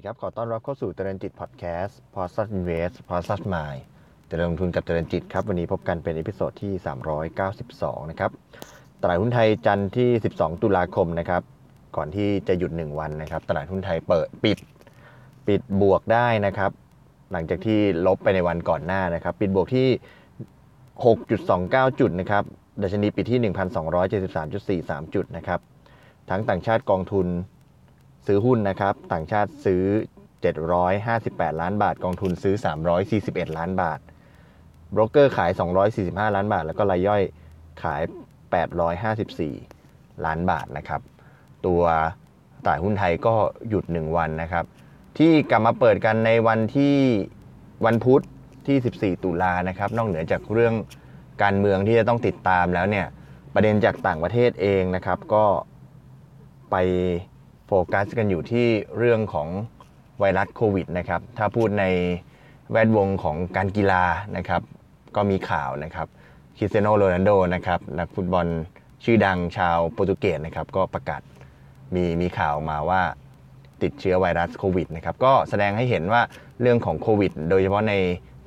ดีครับ ขอต้อนรับเข้าสู่เจริญจิตพอดแคสต์ p o s t Invest p o s t Mind เจริญลงทุนกับเจริญจิตครับ วันนี้พบกันเป็น episode ที่ 392 นะครับ ตลาดหุ้นไทยจันทร์ที่ 12 ตุลาคมนะครับ ก่อนที่จะหยุด 1 วันนะครับ ตลาดหุ้นไทยเปิดปิด ปิดบวกได้นะครับ หลังจากที่ลบไปในวันก่อนหน้านะครับ ปิดบวกที่ 6.29 จุดนะครับดัชนีปิดที่ 1,273.43 จุดนะครับ ทั้งต่างชาติกองทุน ซื้อหุ้นนะครับ ต่างชาติซื้อ 758 ล้านบาท กองทุนซื้อ 341 ล้านบาทบรกเกอร์ขาย 245 ล้านบาท แล้วก็รายย่อยขาย 854 ล้านบาทนะครับ ตัวตลาดหุ้นไทยก็หยุด 1 วันนะครับ ที่กลับมาเปิดกันในวันที่วันพุธที่ 14 ตุลานะครับ นอกเหนือจากเรื่องการเมืองที่จะต้องติดตามแล้วเนี่ย ประเด็นจากต่างประเทศเองนะครับ ก็ไป โฟกัสกันอยู่ที่เรื่องของไวรัสโควิดนะครับ ถ้าพูดในแวดวงของการกีฬานะครับ ก็มีข่าวนะครับคริสเตียโนโรนัลโดนะครับนักฟุตบอลชื่อดังชาวโปรตุเกสนะครับ ก็ประกาศมีมีข่าวมาว่าติดเชื้อไวรัสโควิดนะครับ ก็แสดงให้เห็นว่าเรื่องของโควิด โดยเฉพาะใน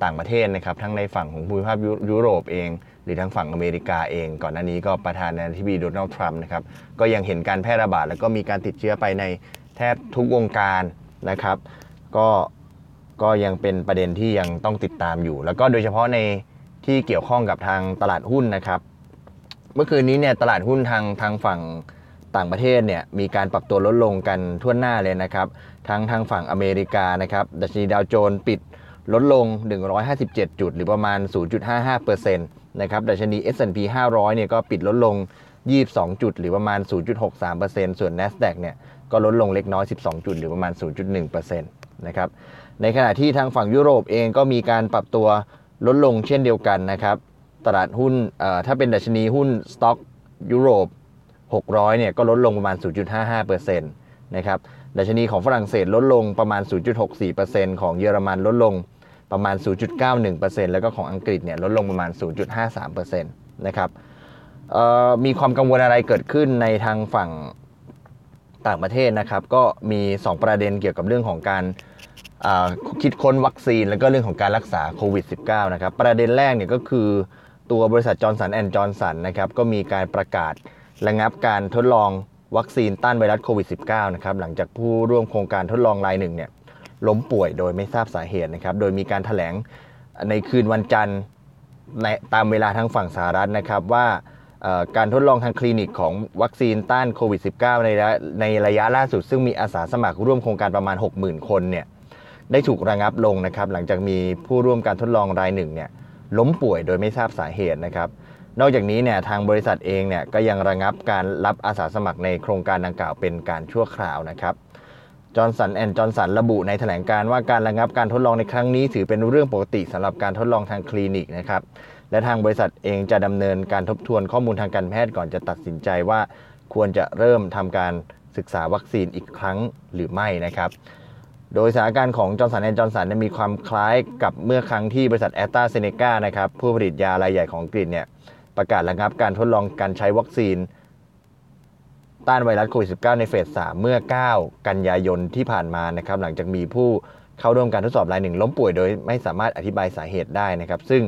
ต่างประเทศนะครับทั้งในฝั่งของภูมิภาคยุโรปเอง หรือทั้งฝั่งอเมริกาเอง ก่อนหน้านี้ก็ประธานาธิบดีโดนัลด์ทรัมป์นะครับก็ยังเห็นการแพร่ระบาด แล้วก็มีการติดเชื้อไปในแทบทุกวงการนะครับก็ก็ยังเป็นประเด็นที่ยังต้องติดตามอยู่ แล้วก็โดยเฉพาะในที่เกี่ยวข้องกับทางตลาดหุ้นนะครับ เมื่อคืนนี้เนี่ยตลาดหุ้นทางทางฝั่งต่างประเทศเนี่ยมีการปรับตัวลดลงกันทั่วหน้าเลยนะครับ ทั้งทางฝั่งอเมริกานะครับดัชนีดาวโจนส์ปิด ลดลง 157 จุด หรือประมาณ 0.55%นะครับดัชนี S&P 500 เนี่ยก็ปิดลดลง 22 จุด หรือประมาณ 0.63%ส่วน NASDAQ เนี่ยก็ลดลงเล็กน้อย 12 จุด หรือประมาณ 0.1%นะครับ ในขณะที่ทางฝั่งยุโรปเองก็มีการปรับตัวลดลงเช่นเดียวกันนะครับ ตลาดหุ้นถ้าเป็นดัชนีหุ้นสต็อกยุโรป 600 เนี่ยก็ลดลงประมาณ 0.55%นะครับดัชนีของฝรั่งเศสลดลงประมาณ 0.64%ของเยอรมันลดลง ประมาณ 0.91%แล้วก็ของอังกฤษเนี่ยลดลงประมาณ 0.53%นะครับมีความกังวลอะไรเกิดขึ้นในทางฝั่งต่างประเทศนะครับ ก็มี 2 ประเด็นเกี่ยวกับเรื่องของการคิดค้นวัคซีน แล้วก็เรื่องของการรักษาโควิด -19 นะครับ ประเด็นแรกเนี่ยก็คือตัวบริษัทจอร์นสันแอนด์จอร์นสันนะครับก็มีการประกาศระงับการทดลองวัคซีนต้านไวรัสโควิด -19 นะครับหลังจากผู้ร่วมโครงการทดลองรายหนึ่งเนี่ย ล้มป่วยโดยไม่ทราบสาเหตุนะครับ โดยมีการแถลงในคืนวันจันทร์ในตามเวลาทางฝั่งสหรัฐนะครับว่าการทดลองทางคลินิกของวัคซีนต้านโควิด -19 ในในระยะล่าสุด ซึ่งมีอาสาสมัครร่วมโครงการประมาณ 60,000 คนเนี่ยได้ถูกระงับลงนะครับ หลังจากมีผู้ร่วมการทดลองรายหนึ่งเนี่ยล้มป่วยโดยไม่ทราบสาเหตุนะครับ นอกจากนี้เนี่ยทางบริษัทเองเนี่ยก็ยังระงับการรับอาสาสมัครในโครงการดังกล่าวเป็นการชั่วคราวนะครับ จอร์นสันแอนด์จอร์นสันระบุในแถลงการณ์ว่าการระงับการทดลองในครั้งนี้ถือเป็นเรื่องปกติสำหรับการทดลองทางคลินิกนะครับ และทางบริษัทเองจะดำเนินการทบทวนข้อมูลทางการแพทย์ก่อนจะตัดสินใจว่า ควรจะเริ่มทำการศึกษาวัคซีนอีกครั้งหรือไม่นะครับ โดยสถานการณ์ของจอร์นสันแอนด์จอร์นสันมีความคล้ายกับเมื่อครั้งที่บริษัทแอสตราเซเนกานะครับผู้ผลิตยารายใหญ่ของอังกฤษเนี่ยประกาศระงับการทดลองการใช้วัคซีน ต้านไวรัสโควิด -19 ในเฟส 3 เมื่อ 9 กันยายนที่ผ่านมานะครับหลังจากมีผู้เข้าร่วมการทดสอบรายหนึ่งล้มป่วยโดยไม่สามารถอธิบายสาเหตุได้นะครับ ซึ่ง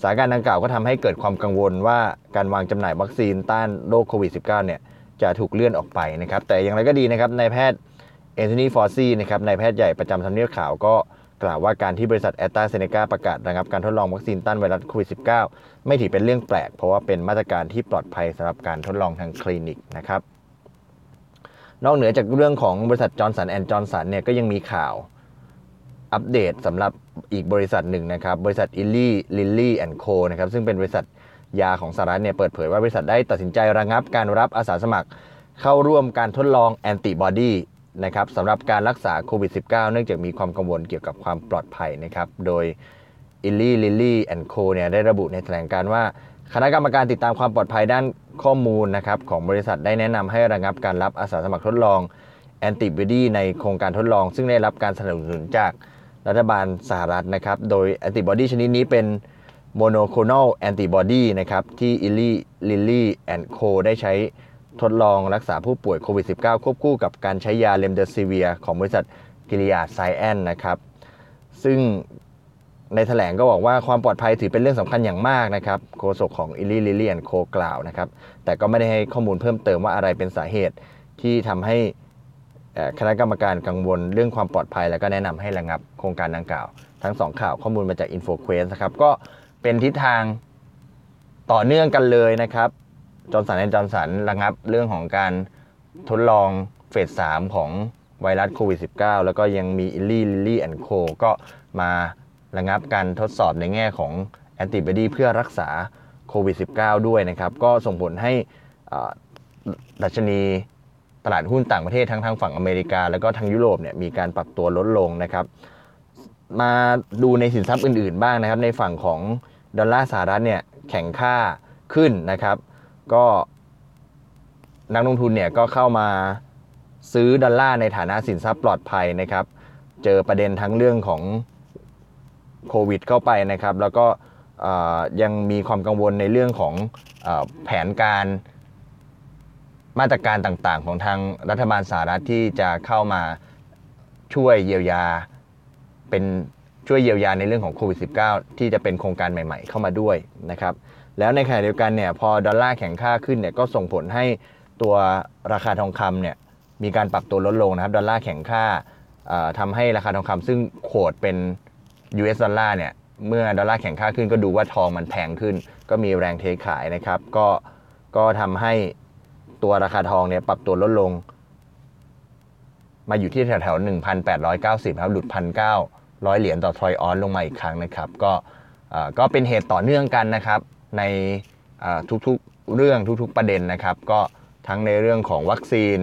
สถานการณ์ดังกล่าวก็ทำให้เกิดความกังวลว่าการวางจำหน่ายวัคซีนต้านโรคโควิด -19 เนี่ยจะถูกเลื่อนออกไปนะครับ แต่อย่างไรก็ดีนะครับนายแพทย์แอนโทนีเฟาซีนะครับนายแพทย์ใหญ่ประจำทำเนียบขาวก็กล่าวว่าการที่บริษัทแอสตราเซเนกาประกาศระงับการทดลองวัคซีนต้านไวรัสโควิด -19 ไม่ถือเป็นเรื่องแปลก เพราะว่าเป็นมาตรการที่ปลอดภัยสำหรับการทดลองทางคลินิกนะครับ นอกเหนือจากเรื่องของบริษัทจอร์นสันแอนด์จอร์นสันเนี่ยก็ยังมีข่าวอัปเดตสำหรับอีกบริษัทหนึ่งนะครับ บริษัทอิลลี่ลิลลี่แอนด์โคนะครับซึ่งเป็นบริษัทยาของสหรัฐเนี่ยเปิดเผยว่าบริษัทได้ตัดสินใจระงับการรับอาสาสมัคร เข้าร่วมการทดลองแอนติบอดีนะครับสำหรับการรักษาโควิด -19 เนื่องจากมีความกังวลเกี่ยวกับความปลอดภัยนะครับ โดยอิลลี่ลิลลี่แอนด์โคเนี่ยได้ระบุในแถลงการณ์ว่า คณะกรรมการติดตามความปลอดภัยด้านข้อมูลนะครับของบริษัทได้แนะนำให้ระงับการรับอาสาสมัครทดลองแอนติบอดีในโครงการทดลอง ซึ่งได้รับการสนับสนุนจากรัฐบาลสหรัฐนะครับ โดยแอนติบอดีชนิดนี้เป็นโมโนโคลนอลแอนติบอดีนะครับที่อิลลี่ลิลลี่แอนด์โคได้ใช้ทดลองรักษาผู้ป่วยโควิด -19 ควบคู่กับการใช้ยาเรมเดซิเวียร์ของบริษัทกิลเลียดไซแอนซ์นะครับ ซึ่ง ในแถลงก็บอกว่าความปลอดภัยถือเป็นเรื่องสำคัญอย่างมากนะครับโฆษกของอีไลลิลลี่แอนด์โคกล่าวนะครับแต่ก็ไม่ได้ให้ข้อมูลเพิ่มเติมว่าอะไรเป็นสาเหตุที่ทำให้คณะกรรมการกังวลเรื่องความปลอดภัย แล้วก็แนะนำให้ระงับโครงการดังกล่าว ทั้งสองข่าวข้อมูลมาจาก InfoQuest นะครับก็เป็นทิศทางต่อเนื่องกันเลยนะครับ Johnson & Johnson ระงับเรื่องของการทดลอง phase 3ของไวรัสโควิด -19 แล้วก็ยังมี Eli Lilly and Co ก็มา ระงับการทดสอบในแง่ของแอนติบอดีเพื่อรักษาโควิด -19 ด้วยนะครับ ก็ส่งผลให้ดัชนีตลาดหุ้นต่างประเทศทั้งทางฝั่งอเมริกา แล้วก็ทางยุโรปเนี่ยมีการปรับตัวลดลงนะครับ มาดูในสินทรัพย์อื่นๆบ้างนะครับ ในฝั่งของดอลลาร์สหรัฐเนี่ยแข็งค่าขึ้นนะครับ ก็นักลงทุนเนี่ยก็เข้ามาซื้อดอลลาร์ในฐานะสินทรัพย์ปลอดภัยนะครับ เจอประเด็นทั้งเรื่องของ โควิดเข้าไปนะครับ แล้วก็ยังมีความกังวลในเรื่องของอแผนการมาตรการต่างๆ ของทางรัฐบาลสหรัฐที่จะเข้ามาช่วยเยียวยาเป็นช่วยเยียวยาในเรื่องของโควิด -19 ที่จะเป็นโครงการใหม่ๆ เข้ามาด้วยนะครับ แล้วในขณะเดียวกันเนี่ยพอดอลลาร์แข็งค่าขึ้นเนี่ยก็ส่งผลให้ตัวราคาทองคำเนี่ยมีการปรับตัวลดลงนะครับ ดอลลาร์แข็งค่าเอ่อทำให้ราคาทองคำซึ่งโขดเป็น US ดอลลาร์เนี่ยเมื่อดอลลาร์แข็งค่าขึ้นก็ดูว่าทองมันแพงขึ้น ก็มีแรงเทขายนะครับ ก็ก็ทำให้ตัวราคาทองเนี่ยปรับตัวลดลง มาอยู่ที่แถวๆ1,890 ครับ หลุด 1,900 เหรียญต่อทรอยออนลงมาอีกครั้งนะครับ ก็อ่อก็เป็นเหตุต่อเนื่องกันนะครับ ในอ่อทุกๆเรื่องทุกๆประเด็นนะครับ ก็ทั้งในเรื่องของวัคซีน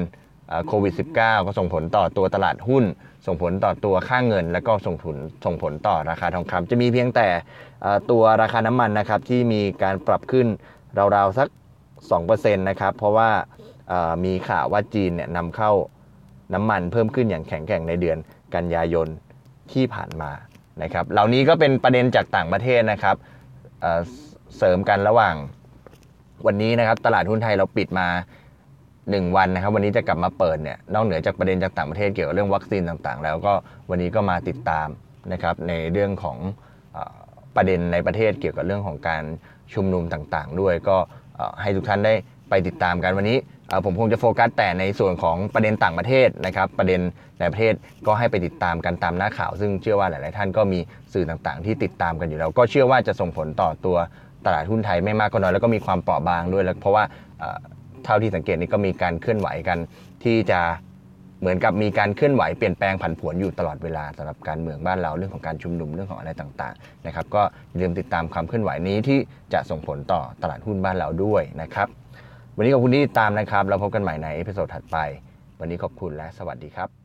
โควิด -19 ก็ส่งผลต่อตัวตลาดหุ้น ส่งผลต่อตัวค่าเงิน แล้วก็ส่งผลส่งผลต่อราคาทองคำจะมีเพียงแต่ตัวราคาน้ำมันนะครับที่มีการปรับขึ้นราวๆสัก 2%นะครับเพราะว่ามีข่าวว่าจีนเนี่ยนำเข้าน้ำมันเพิ่มขึ้นอย่างแข็งแกร่งในเดือนกันยายนที่ผ่านมานะครับเหล่านี้ก็เป็นประเด็นจากต่างประเทศนะครับเสริมกันระหว่างวันนี้นะครับตลาดหุ้นไทยเราปิดมา 1วันนะครับ วันนี้จะกลับมาเปิดเนี่ยนอกเหนือจากประเด็นจากต่างประเทศเกี่ยวกับเรื่องวัคซีนต่างๆ แล้วก็วันนี้ก็มาติดตามนะครับในเรื่องของประเด็นในประเทศเกี่ยวกับเรื่องของการชุมนุมต่างๆ ด้วยก็ให้ทุกท่านได้ไปติดตามกันวันนี้ผมคงจะโฟกัสแต่ในส่วนของประเด็นต่างประเทศนะครับ ประเด็นในประเทศก็ให้ไปติดตามกันตามหน้าข่าว ซึ่งเชื่อว่าหลายๆท่านก็มีสื่อต่างๆ ที่ติดตามกันอยู่แล้ว ก็เชื่อว่าจะส่งผลต่อตัวตลาดหุ้นไทยไม่มากก็น้อยแล้วก็มีความเปราะบางด้วยแล้วเพราะว่า เท่าที่สังเกตนี่ก็มีการเคลื่อนไหวกัน ที่จะเหมือนกับมีการเคลื่อนไหวเปลี่ยนแปลงผันผวนอยู่ตลอดเวลาสำหรับการเมืองบ้านเราเรื่องของการชุมนุมเรื่องของอะไรต่างๆนะครับก็อย่าลืมติดตามความเคลื่อนไหวนี้ที่จะส่งผลต่อตลาดหุ้นบ้านเราด้วยนะครับวันนี้ขอบคุณที่ติดตามนะครับเราพบกันใหม่ใน episode ถัดไป วันนี้ขอบคุณและสวัสดีครับ